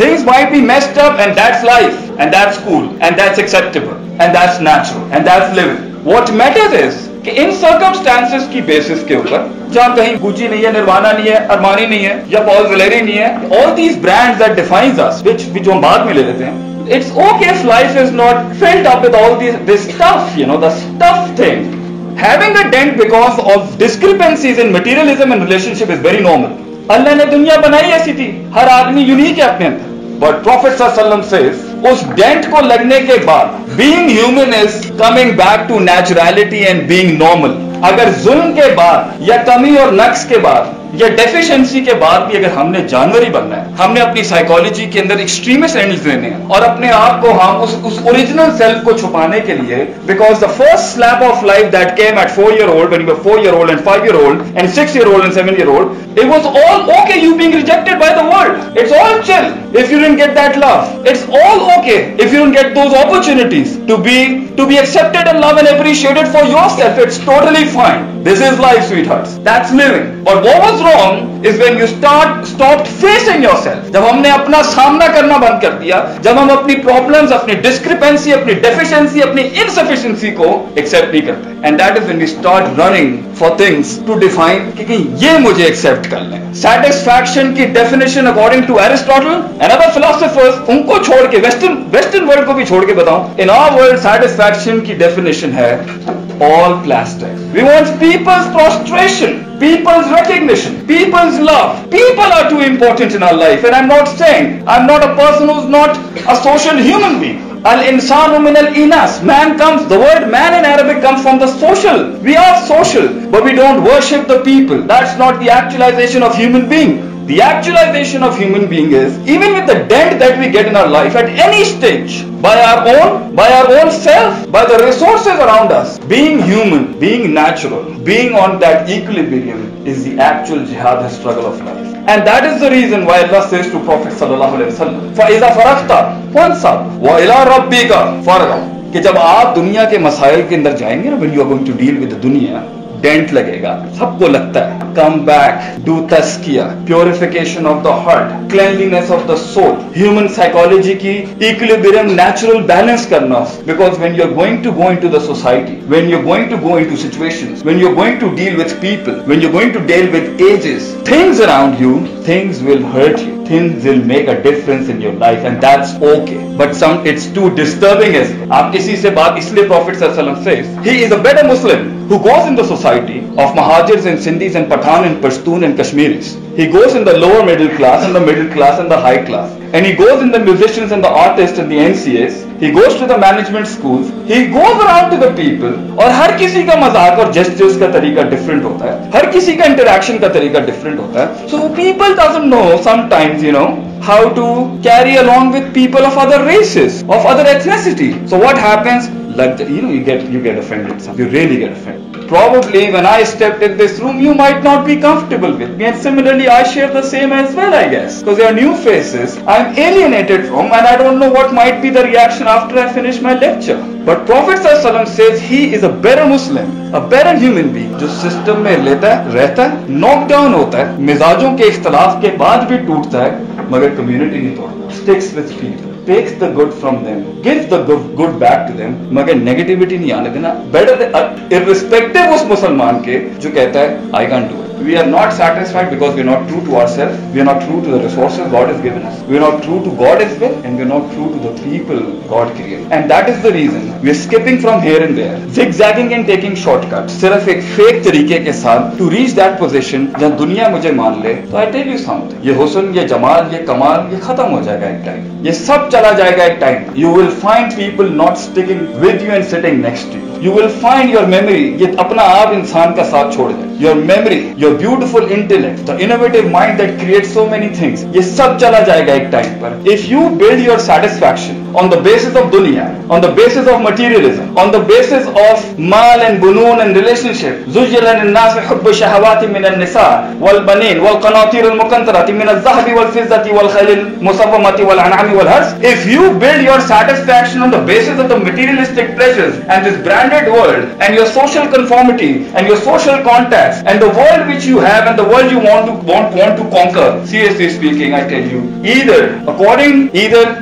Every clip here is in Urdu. Things might be messed up and that's life and that's cool and that's acceptable and that's natural and that's living. What matters is کہ ان سرکمسٹانسز کی بیسس کے اوپر جہاں کہیں گوچی نہیں ہے نروانا نہیں ہے ارمانی نہیں ہے یا پال ویلیری نہیں ہے all these brands that defines us which, جو ہم بعد میں لے لیتے ہیں it's okay if life is not filled up with all these, this stuff you know the stuff thing having a dent because of discrepancies in materialism relationship is very normal اللہ نے دنیا بنائی ایسی تھی ہر آدمی یونیک ہے اپنے اندر بٹ پروفیسر وسلم سے اس ڈینٹ کو لگنے کے بعد being human is coming back to naturality and being normal اگر ظلم کے بعد یا کمی اور نقص کے بعد یا ڈیفیشنسی کے بعد بھی اگر ہم نے جانور ہی بننا ہے ہم نے اپنی سائیکالوجی کے اندر ایکسٹریمسٹ دینے اور اپنے آپ کو ہم اس اوریجنل سیلف کو چھپانے کے لیے because the first sleep of life that came at four year old when you four year old and five year old and six year old and seven year old it was all okay you being reject by the it's all chill if you worlds get that love it's all okay if you when get those up to be to be expected and love and appreciated for your self it's totally اپنا سامنا کرنا بند کر دیا جب ہم اپنی یہ مجھے ایکسپٹ کر لیں سیٹسفیکشن کی definition according to Aristotle philosopher ان کو چھوڑ کے بھیڑ کے بتاؤ انلڈ سیٹسفیکشن کی ڈیفنیشن ہے پیپلسٹریشن people's recognition people's love people are too important life not I am not a percent اوشل ہیومنگ مینبک comes from the social we are social people this not the ایپیشن آف ہیومن بیگ جب آپ دنیا کے مسائل کے اندر جائیں گے ڈینٹ لگے گا سب کو لگتا ہے کم بیک ڈو تسکیئر purification of the heart cleanliness of the soul human psychology کی ایک نیچرل بیلنس کرنا because when you are going to go to the society when you going to go to situation when you going to deal with people when you going to deal with ages things around you things will hurt you کسی سے بات اس لیے prophets has a better Muslim society of مہاجرز and Pathan and پست گوز ان لور ملس ملاس اینڈ کلاس میوزیشن پیپل اور ہر کسی کا مزاق اور جسٹرس کا طریقہ ڈفرنٹ ہوتا ہے ہر کسی کا انٹریکشن کا طریقہ ڈفرنٹ ہوتا ہے so people how to carry along with people of other races of other ethnicity so witness like the, you know you get you get offended you really get offended probably when i stepped in this room you might not be comfortable with me and similarly i share the same as well i guess because there are new faces i'm alienated from and i don't know what might be the reaction after i finish my lecture but prophet says he is a better muslim a better human being جو سسٹم میں لیتا ہے رہتا ہے ناک ڈاؤن ہوتا ہے مزاجوں کے اختلاف کے بعد بھی ٹوٹتا ہے مگر کمیونٹی نہیں توڑتا sticks with people takes the good from them give the good back to them مگر نیگیٹیوٹی نہیں آنے دینا بیٹرسپیکٹو uh, اس مسلمان کے جو کہتا ہے I can't do we are not satisfied because we not true to our self we ought true to us God given we not true to God world we not true to people God کے reason we working from here taking short cut صرف ایک فیک طریقے کے ساتھ ٹو ریچ دیٹ پوزیشن جب دنیا مجھے مان لے تو آئی ٹیک یو ساؤنڈ یہ حسن یہ جمال یہ کمال یہ ختم ہو جائے گا ایک ٹائم یہ سب چلا جائے گا ایک time you will find people ناٹیک with you and sitting next you will find your memory یہ اپنا آپ انسان کا ساتھ چھوڑ دیں your memory your beautiful intellect the innovate mind that create so many things یہ سب چلا جائے گا ایک ٹائم پر if you build your satisfaction base base of materialism on the of مال ریلیشن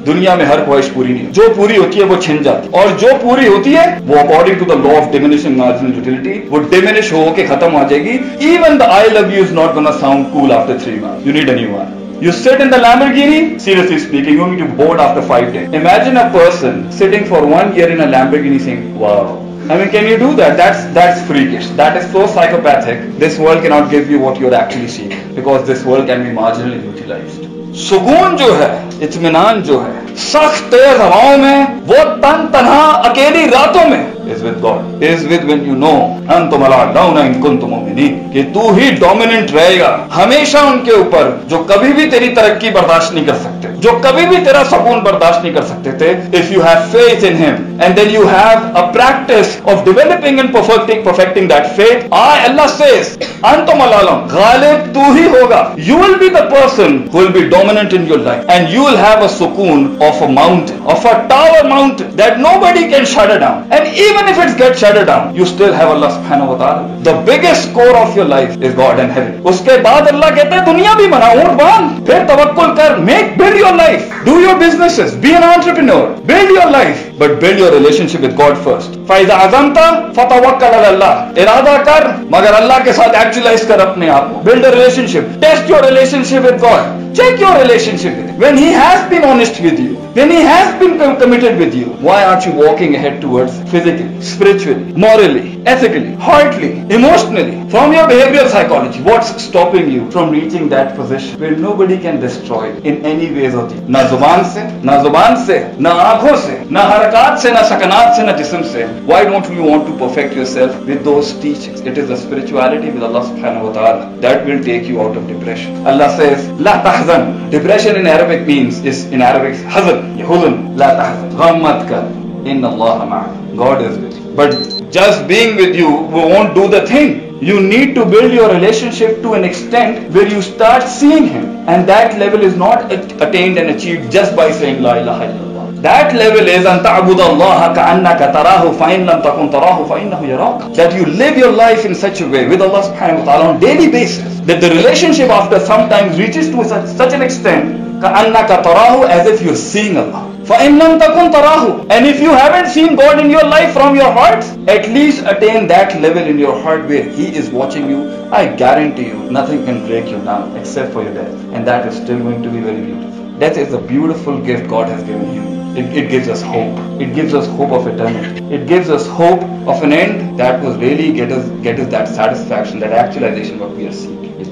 دنیا میں ہر کوشش پوری نہیں جو پوری ہوتی ہے وہ چھن جاتی اور جو پوری ہوتی ہے وہ according to the law of diminishing marginal utility وہ ڈیمنیش ہو کے ختم ہو جائے گی even the I love you is not gonna sound cool after three مار you need an you are You sit in the Lamborghini, seriously speaking, you're going to be bored after five days. Imagine a person sitting for one year in a Lamborghini saying, wow, I mean, can you do that? That's that's freakish. That is so psychopathic. This world cannot give you what you're actually seeing because this world can be marginally utilized. سکون جو ہے اطمینان جو ہے سخت تیز ہواؤں میں وہ تن تنہا اکیلی راتوں میں is with God is with when you know انتم الا داؤنا ان کنتم مومنین کہ تو ہی ڈومیننٹ رہے گا ہمیشہ ان کے اوپر جو کبھی بھی تیری ترقی برداشت نہیں کر سکتے جو کبھی بھی تیرا سکون برداشت نہیں کر سکتے تھے if you have faith in him and then you have a practice of developing and perfecting perfecting that faith I Allah says انتم الا غالب تو ہی ہوگا you will be the person who will be dominant دنیا بھی بنا پھر make build your life do you business be entrepreneur build your life but build your relationship with God first فائدہ ارادہ کر مگر اللہ کے ساتھ ایکچولا کر اپنے آپ کو build relationship test you relationship with God check your relationship ہے نہ زب سے نہ آنکھوں سے نہرکات سے نہ شکنات سے نہ جسم سے why don't you want to perfect yourself اچھی Arabic means is in Arabic Hazan Yahudun La tahzan, Ghammat Kar In Allah Hamad God is with you But just being with you we won't do the thing You need to build your relationship to an extent where you start seeing Him and that level is not attained and achieved just by saying La Ilaha Illallah That level is أن تعبد الله كأنك تراه فإن لم تكن تراه فإنه يراك That you live your life in such a way with Allah subhanahu wa ta'ala on daily basis that the relationship after sometimes reaches to such an extent in come good انائف from you heart at least eighteen دیکھ انارٹ ویئر ہیارنٹی یو نتنگ کینیک یو ناؤٹفل گفٹ گیٹ ازیکشن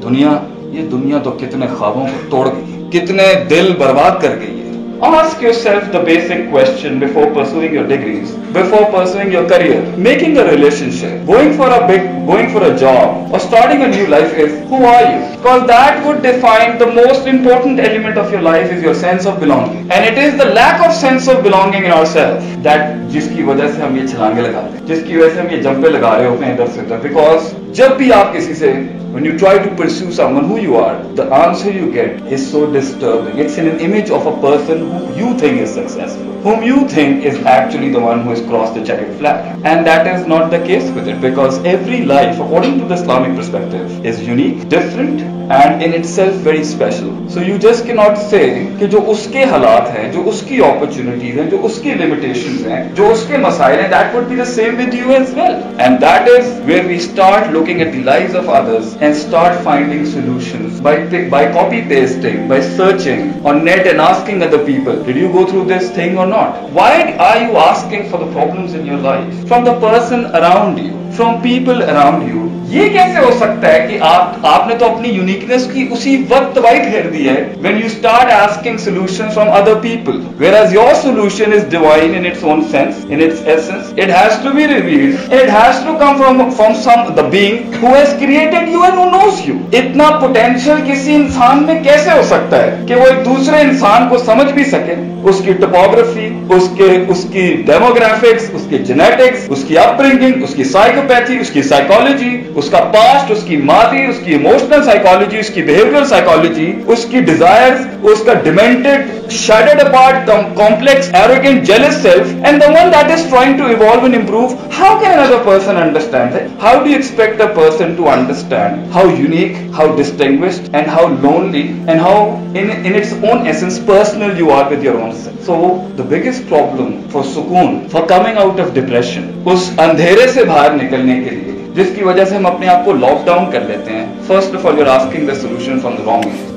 دنیا یہ دنیا تو کتنے خوابوں کو توڑ گئی کتنے دل برباد کر گئی ask yourself the basic question before pursuing your degrees before pursuing your career making a relationship going for a big going for a job or starting a new life is who are you because that would define the most important element of your life is your sense of belonging and it is the lack of sense of belonging in ourselves that جس کی وجہ سے ہم یہ چھلانگے لگا رہے ہیں جس کی وجہ سے ہم یہ جمپے لگا رہے ہوتے ہیں در سے در because جب بھی آپ کسی سے when you try to pursue someone who you are the answer you get is so disturbing it's in an image of a person who you think is successful, whom you think is actually the one who has crossed the checkered flag. And that is not the case with it, because every life, according to the Islamic perspective, is unique, different, and in itself very special so you just کی ناٹ سے کہ جو اس کے حالات ہیں جو اس کی اپرچونیٹیز ہیں جو اس کی لمیٹیشن ہیں جو اس کے مسائل ہیں that would be the same with you as well and that is where we start looking at the life of others and start finding solution by copy pasting by searching net and asking other people did you go through this thing or not why are you asking for the problems in your life from the person around you from people around you یہ کیسے ہو سکتا ہے کہ آپ آپ نے تو اپنی یونیکنیس کی اسی وقت تباہی پھیر دی ہے when you start asking solution from other people where solution is divine from, to come the being some the created you and you and you اتنا پوٹینشیل کسی انسان میں کیسے ہو سکتا ہے کہ وہ ایک دوسرے انسان کو سمجھ بھی سکے اس کی ٹپوگرافی اس کے اس کی ڈیموگرافکس اس کی جینیٹکس اس کی اپرنٹنگ اس کی سائیکوپیتھی اس کی سائیکالوجی اس کا پاسٹ اس کی مادی اس کی ایموشنل سائیکالوجی اس کی بہیویئر سائیکالوجی اس کی ڈیزائرز اس کا shedded apart the complex jealous self and the one that is trying to evolve and improve how can person understand how do expect a person to understand how unique how distinguished and how lonely and how in its own essence personal you are with your own self so the biggest problem for سکون for coming out of depression اس اندھیرے سے باہر نکلنے کے لیے جس کی وجہ سے ہم اپنے آپ کو لاک ڈاؤن کر لیتے ہیں first of all your asking the solution from the wrong